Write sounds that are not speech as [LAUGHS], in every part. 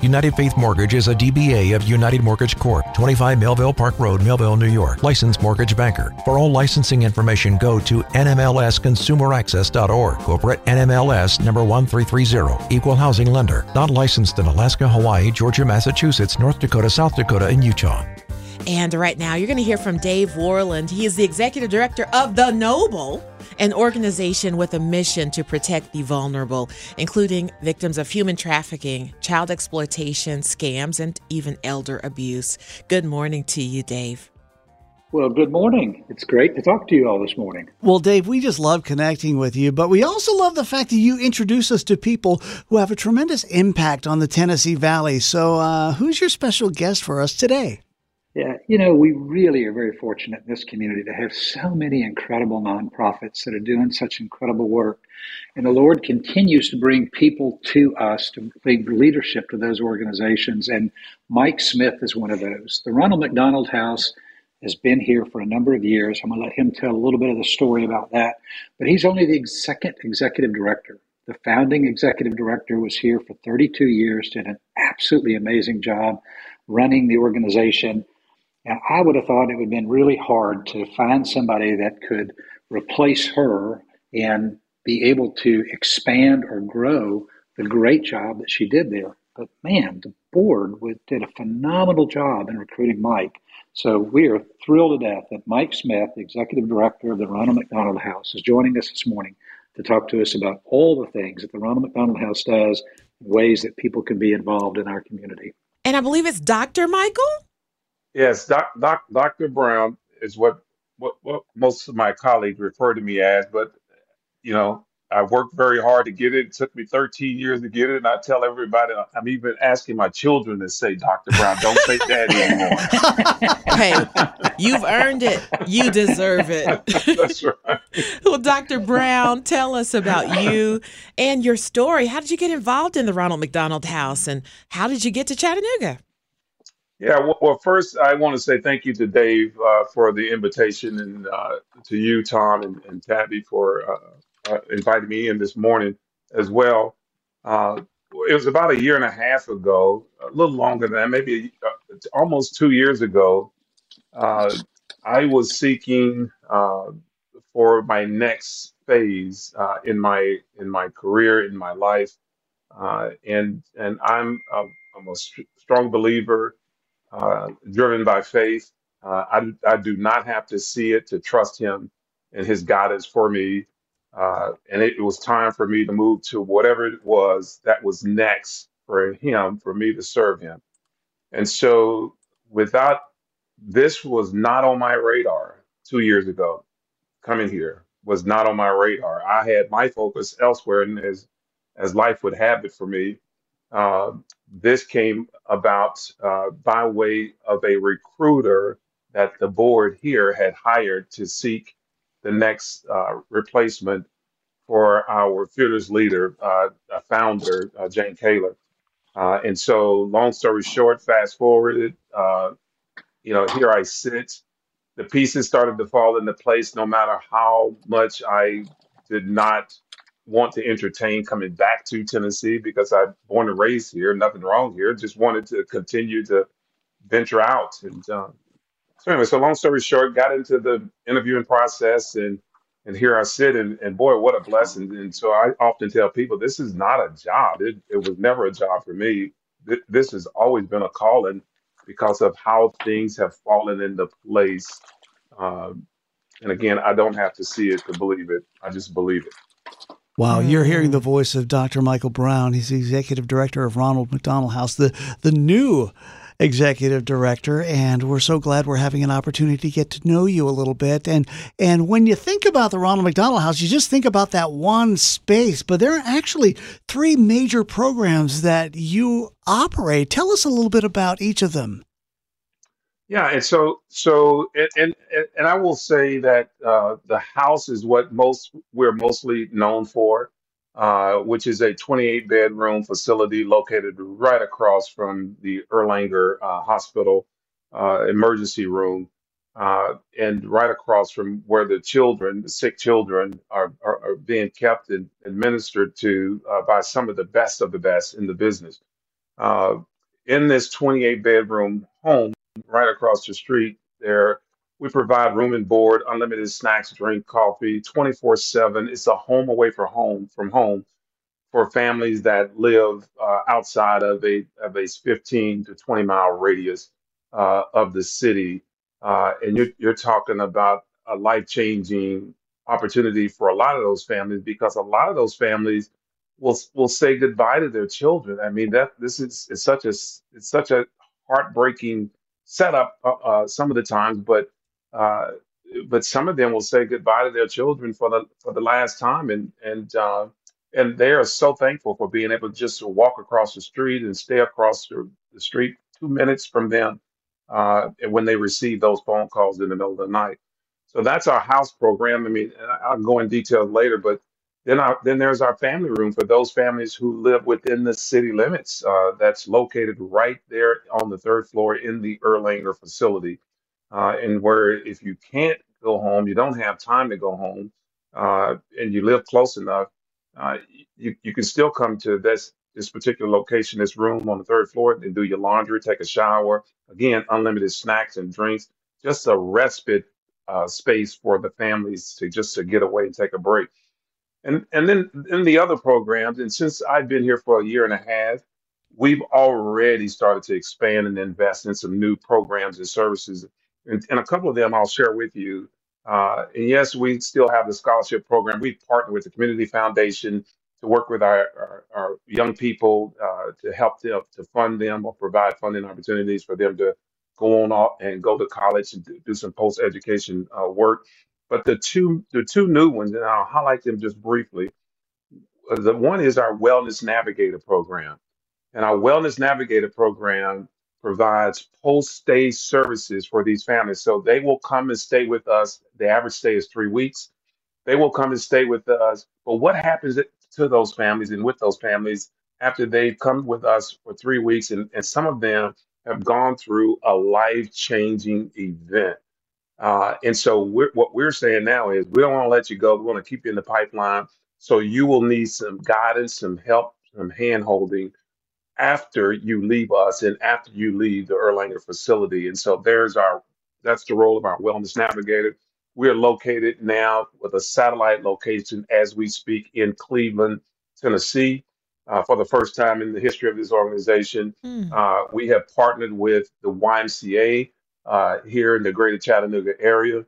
United Faith Mortgage is a DBA of United Mortgage Corp., 25 Melville Park Road, Melville, New York. Licensed mortgage banker. For all licensing information, go to nmlsconsumeraccess.org. Corporate NMLS number 1330. Equal housing lender. Not licensed in Alaska, Hawaii, Georgia, Massachusetts, North Dakota, South Dakota, and Utah. And right now, you're going to hear from Dave Worland. He is the executive director of The Knoble, an organization with a mission to protect the vulnerable, including victims of human trafficking, child exploitation, scams, and even elder abuse. Good morning to you, Dave. Well, good morning. It's great to talk to you all this morning. Well, Dave, we just love connecting with you, but we also love the fact that you introduce us to people who have a tremendous impact on the Tennessee Valley. So, uh, who's your special guest for us today? Yeah, you know, we really are very fortunate in this community to have so many incredible nonprofits that are doing such incredible work. And the Lord continues to bring people to us to bring leadership to those organizations. And Mike Smith is one of those. The Ronald McDonald House has been here for a number of years. I'm going to let him tell a little bit of the story about that. But he's only the second executive director. The founding executive director was here for 32 years, did an absolutely amazing job running the organization and I would have thought it would have been really hard to find somebody that could replace her and be able to expand or grow the great job that she did there. But man, the board did a phenomenal job in recruiting Mike. So we are thrilled to death that Mike Smith, the executive director of the Ronald McDonald House, is joining us this morning to talk to us about all the things that the Ronald McDonald House does, ways that people can be involved in our community. And I believe it's Dr. Michael? Yes, doc, doc, Dr. Brown is what, what what most of my colleagues refer to me as, but you know, I worked very hard to get it. It took me 13 years to get it, and I tell everybody, I'm even asking my children to say Dr. Brown. Don't say Daddy [LAUGHS] anymore. hey, you've earned it. You deserve it. That's right. well, Dr. Brown, tell us about you and your story. How did you get involved in the Ronald McDonald House, and how did you get to Chattanooga? Yeah, well, well, first I want to say thank you to Dave uh, for the invitation, and uh, to you, Tom, and, and Tabby for uh, uh, inviting me in this morning as well. Uh, it was about a year and a half ago, a little longer than that, maybe uh, almost two years ago. Uh, I was seeking uh, for my next phase uh, in my in my career, in my life, uh, and and I'm a, I'm a str- strong believer uh, driven by faith. Uh, I, I do not have to see it to trust Him and His guidance for me. Uh, and it, was time for me to move to whatever it was that was next for Him, for me to serve Him. And so, without this, was not on my radar two years ago. Coming here was not on my radar. I had my focus elsewhere, and as as life would have it for me, uh, this came about uh, by way of a recruiter that the board here had hired to seek the next uh, replacement for our fearless leader, uh, founder, uh, Jane Kaler. Uh, and so, long story short, fast forwarded, uh, you know, here I sit. The pieces started to fall into place no matter how much I did not want to entertain coming back to Tennessee because I'm born and raised here, nothing wrong here. Just wanted to continue to venture out. And um, so anyway, so long story short, got into the interviewing process and and here I sit and, and boy, what a blessing. And so I often tell people this is not a job. It, it was never a job for me. Th- This has always been a calling because of how things have fallen into place. Um, and again, I don't have to see it to believe it. I just believe it. Wow, you're hearing the mm. voice of Dr. Michael Brown. He's the executive director of Ronald McDonald House, the the new executive director, and we're so glad we're having an opportunity to get to know you a little bit. And and when you think about the Ronald McDonald House, you just think about that one space, but there are actually three major programs that you operate. Tell us a little bit about each of them. Yeah, and so so and and, and I will say that uh, the house is what most we're mostly known for, uh, which is a 28 bedroom facility located right across from the Erlanger uh, Hospital uh, emergency room, uh, and right across from where the children, the sick children, are are, are being kept and administered to uh, by some of the best of the best in the business. Uh, in this 28 bedroom home right across the street there. We provide room and board, unlimited snacks, drink, coffee, 24 7. It's a home away from home from home for families that live uh, outside of a of a 15 to 20 mile radius uh, of the city. Uh, and you're, you're talking about a life changing opportunity for a lot of those families because a lot of those families will will say goodbye to their children. I mean that this is it's such a it's such a heartbreaking setup uh, uh, some of the times, but uh, but some of them will say goodbye to their children for the for the last time, and and uh, and they are so thankful for being able to just to walk across the street and stay across the, the street two minutes from them uh, when they receive those phone calls in the middle of the night. So that's our house program. I mean, I'll go in detail later, but then, our, then there's our family room for those families who live within the city limits. Uh, that's located right there on the third floor in the Erlanger facility. Uh, and where if you can't go home, you don't have time to go home, uh, and you live close enough, uh, you, you can still come to this this particular location, this room on the third floor, and do your laundry, take a shower. Again, unlimited snacks and drinks, just a respite uh, space for the families to just to get away and take a break. And and then in the other programs, and since I've been here for a year and a half, we've already started to expand and invest in some new programs and services. And, and a couple of them I'll share with you. Uh, and yes, we still have the scholarship program. We partner with the Community Foundation to work with our, our, our young people uh, to help them to fund them or provide funding opportunities for them to go on off and go to college and do some post education uh, work. But the two the two new ones, and I'll highlight them just briefly. Uh, The one is our Wellness Navigator program, and our Wellness Navigator program provides post stay services for these families. So they will come and stay with us. The average stay is three weeks. They will come and stay with us. But what happens to those families and with those families after they've come with us for three weeks, and, and some of them have gone through a life changing event? Uh, and so we're, what we're saying now is we don't want to let you go. We want to keep you in the pipeline. So you will need some guidance, some help, some hand holding after you leave us and after you leave the Erlanger facility. And so there's our that's the role of our wellness navigator. We are located now with a satellite location as we speak in Cleveland, Tennessee. Uh, for the first time in the history of this organization, Hmm. uh, we have partnered with the YMCA uh, here in the greater Chattanooga area.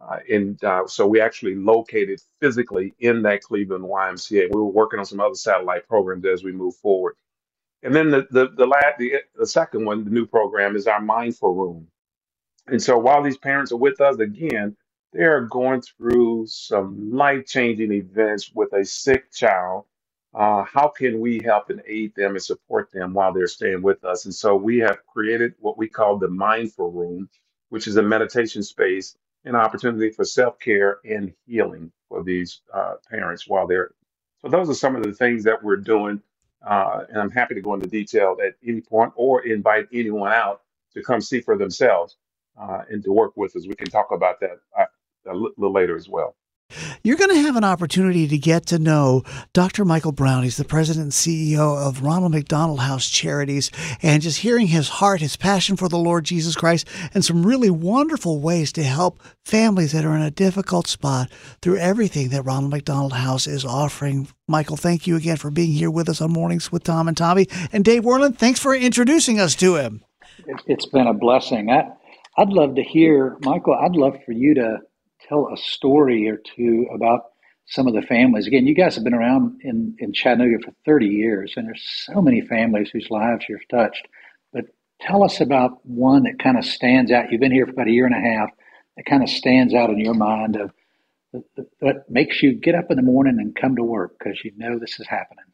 Uh, and uh, so we actually located physically in that Cleveland YMCA. We were working on some other satellite programs as we move forward. And then the the the, la- the the second one, the new program, is our Mindful Room. And so while these parents are with us again, they are going through some life changing events with a sick child. Uh, how can we help and aid them and support them while they're staying with us? And so we have created what we call the Mindful Room, which is a meditation space, an opportunity for self care and healing for these uh, parents while they're. So those are some of the things that we're doing. Uh, and I'm happy to go into detail at any point or invite anyone out to come see for themselves uh, and to work with us. We can talk about that uh, a li- little later as well. You're going to have an opportunity to get to know Dr. Michael Brown. He's the president and CEO of Ronald McDonald House Charities, and just hearing his heart, his passion for the Lord Jesus Christ, and some really wonderful ways to help families that are in a difficult spot through everything that Ronald McDonald House is offering. Michael, thank you again for being here with us on Mornings with Tom and Tommy. And Dave Worland, thanks for introducing us to him. It, it's been a blessing. I, I'd love to hear, Michael, I'd love for you to tell a story or two about some of the families. Again, you guys have been around in, in Chattanooga for 30 years, and there's so many families whose lives you've touched. But tell us about one that kind of stands out. You've been here for about a year and a half. That kind of stands out in your mind of what makes you get up in the morning and come to work because you know this is happening.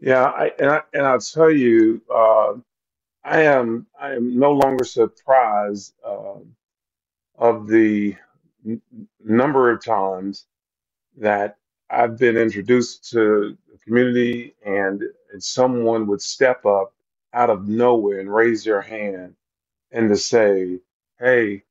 Yeah, I, and I and I'll tell you, uh, I am I am no longer surprised uh, of the number of times that I've been introduced to the community and, and someone would step up out of nowhere and raise their hand and to say, Hey,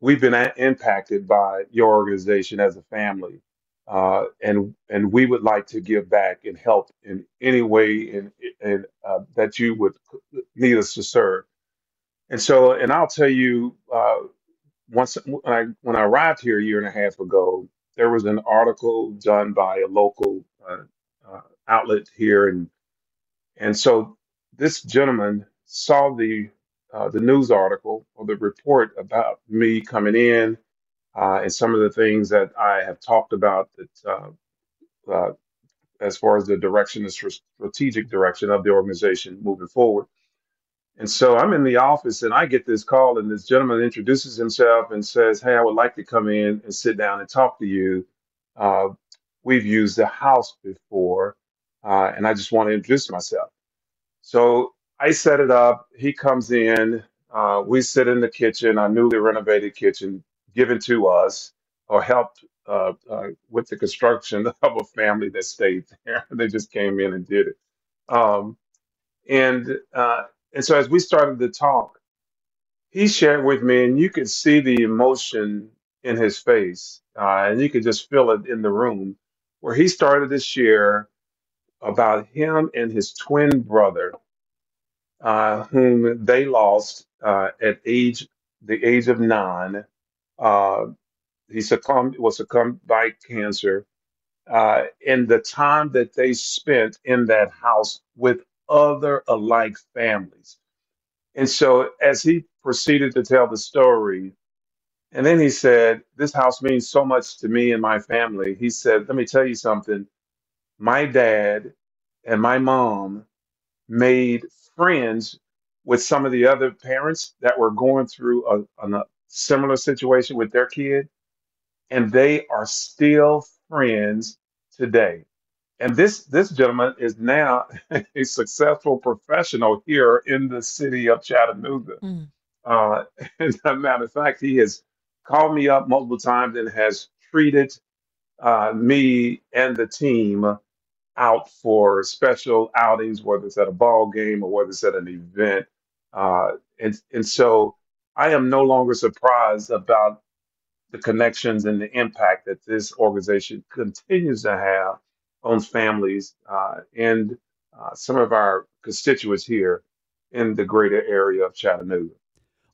we've been a- impacted by your organization as a family. Uh, and and we would like to give back and help in any way in, in uh, that you would need us to serve. And so, and I'll tell you, uh, once when I when I arrived here a year and a half ago, there was an article done by a local uh, uh, outlet here, and and so this gentleman saw the uh, the news article or the report about me coming in uh, and some of the things that I have talked about that uh, uh, as far as the direction, the strategic direction of the organization moving forward. And so I'm in the office and I get this call, and this gentleman introduces himself and says, Hey, I would like to come in and sit down and talk to you. Uh, we've used the house before, uh, and I just want to introduce myself. So I set it up. He comes in. Uh, we sit in the kitchen, our newly renovated kitchen, given to us or helped uh, uh, with the construction [LAUGHS] of a family that stayed there. [LAUGHS] they just came in and did it. Um, and uh, and so as we started to talk, he shared with me, and you could see the emotion in his face, uh, and you could just feel it in the room, where he started to share about him and his twin brother, uh, whom they lost uh, at age the age of nine. Uh, he succumbed was succumbed by cancer, uh, and the time that they spent in that house with other alike families. And so as he proceeded to tell the story, and then he said, This house means so much to me and my family. He said, Let me tell you something. My dad and my mom made friends with some of the other parents that were going through a, a similar situation with their kid, and they are still friends today. And this this gentleman is now [LAUGHS] a successful professional here in the city of Chattanooga. Mm. Uh, [LAUGHS] as a matter of fact, he has called me up multiple times and has treated uh, me and the team out for special outings, whether it's at a ball game or whether it's at an event. Uh, and and so I am no longer surprised about the connections and the impact that this organization continues to have on families uh, and uh, some of our constituents here in the greater area of Chattanooga.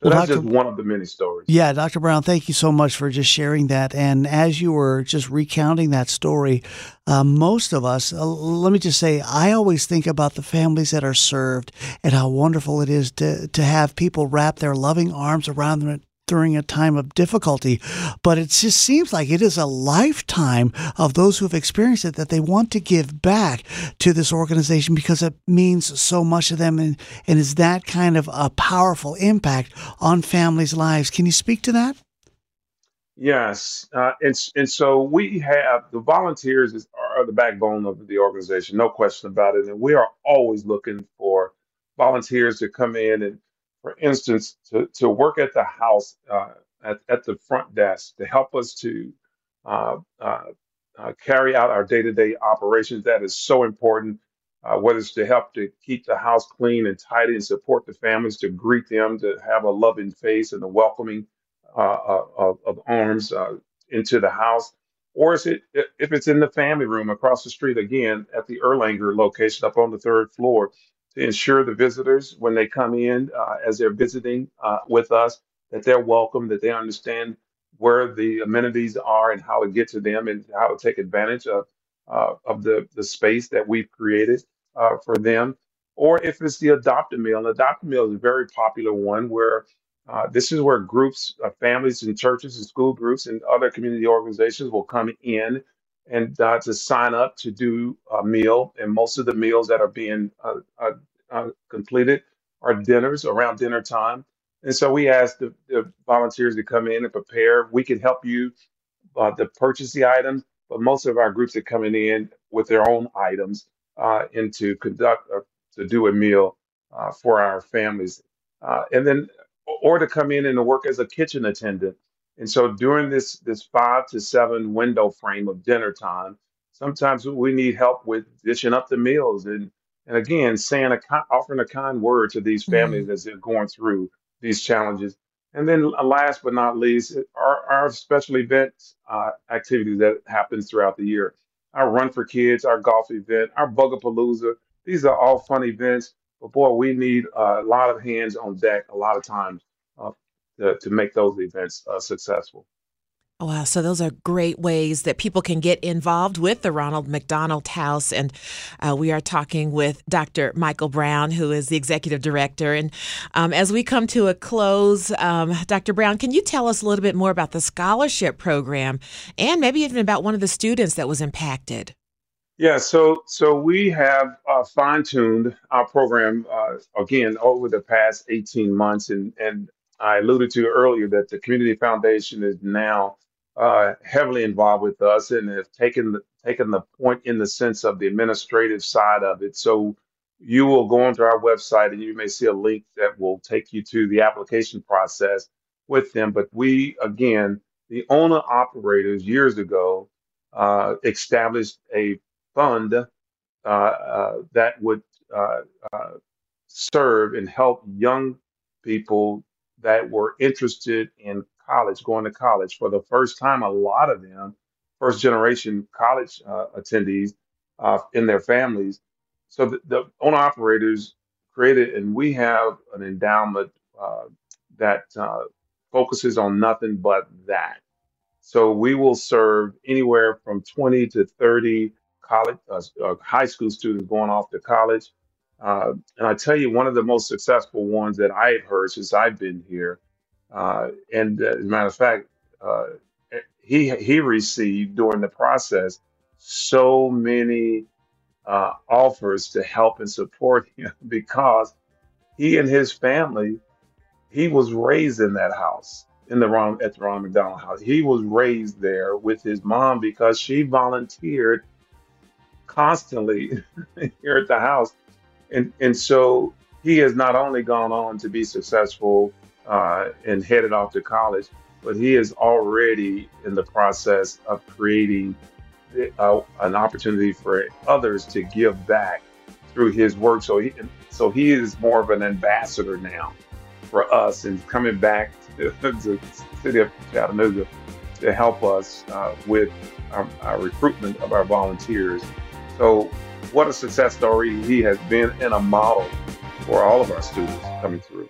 So Well, that's Dr. just one of the many stories. Yeah, Dr. Brown, thank you so much for just sharing that. And as you were just recounting that story, uh, most of us, uh, let me just say, I always think about the families that are served and how wonderful it is to, to have people wrap their loving arms around them during a time of difficulty. But it just seems like it is a lifetime of those who have experienced it that they want to give back to this organization because it means so much to them and, and is that kind of a powerful impact on families' lives. Can you speak to that? Yes, uh, and and so we have the volunteers is, are the backbone of the organization, no question about it. And we are always looking for volunteers to come in and, for instance, to, to work at the house uh, at, at the front desk to help us to uh, uh, uh, carry out our day-to-day operations. That is so important. Uh, whether it's to help to keep the house clean and tidy and support the families, to greet them, to have a loving face and a welcoming uh, of, of arms into the house, or is it if it's in the family room across the street again at the Erlanger location up on the third floor to ensure the visitors when they come in uh, as they're visiting uh, with us that they're welcome, that they understand where the amenities are and how to get to them and how to take advantage of uh, of the the space that we've created uh, for them. Or if it's the adopt a meal, an adopt a meal is a very popular one where uh, this is where groups, uh, families and churches and school groups and other community organizations will come in and uh, to sign up to do a meal. And most of the meals that are being uh, uh, uh, completed are dinners around dinner time. And so we ask the, the volunteers to come in and prepare. We can help you uh, to purchase the items, but most of our groups are coming in with their own items uh, and to conduct or to do a meal uh, for our families. Uh, and then, or to come in and to work as a kitchen attendant. And so during this this five to seven window frame of dinner time, sometimes we need help with dishing up the meals and and again saying a ki- offering a kind word to these families Mm. as they're going through these challenges. And then uh, last but not least, our, our special events uh, activities that happens throughout the year. Our Run for Kids, our golf event, our Bugapalooza. These are all fun events, but boy, we need a lot of hands on deck a lot of times uh, to, to make those events uh, successful. Wow, so those are great ways that people can get involved with the Ronald McDonald House. And uh, we are talking with Dr. Michael Brown, who is the executive director. And um, as we come to a close, um, Dr. Brown, can you tell us a little bit more about the scholarship program and maybe even about one of the students that was impacted? Yeah, so so we have uh, fine-tuned our program uh, again over the past 18 months, and and I alluded to earlier that the Community Foundation is now uh, heavily involved with us and have taken the, taken the point in the sense of the administrative side of it. So you will go onto our website and you may see a link that will take you to the application process with them. But we again, the owner operators years ago uh, established a fund uh, uh, that would uh, uh, serve and help young people that were interested in college, going to college. For the first time, a lot of them, first generation college uh, attendees uh, in their families. So the, the owner operators created, and we have an endowment uh, that uh, focuses on nothing but that. So we will serve anywhere from 20 to 30 college, uh, uh, high school students going off to college. Uh, and I tell you, one of the most successful ones that I've heard since I've been here, uh, and uh, as a matter of fact, uh, he he received during the process so many uh, offers to help and support [LAUGHS] him because he and his family he was raised in that house in the Ron at the Ronald McDonald House. He was raised there with his mom because she volunteered constantly [LAUGHS] here at the house, and and so he has not only gone on to be successful uh, and headed off to college, but he is already in the process of creating uh, an opportunity for others to give back through his work. So he so he is more of an ambassador now for us and coming back [LAUGHS] to the city of Chattanooga to help us uh, with our, our recruitment of our volunteers. So, what a success story he has been and a model for all of our students coming through.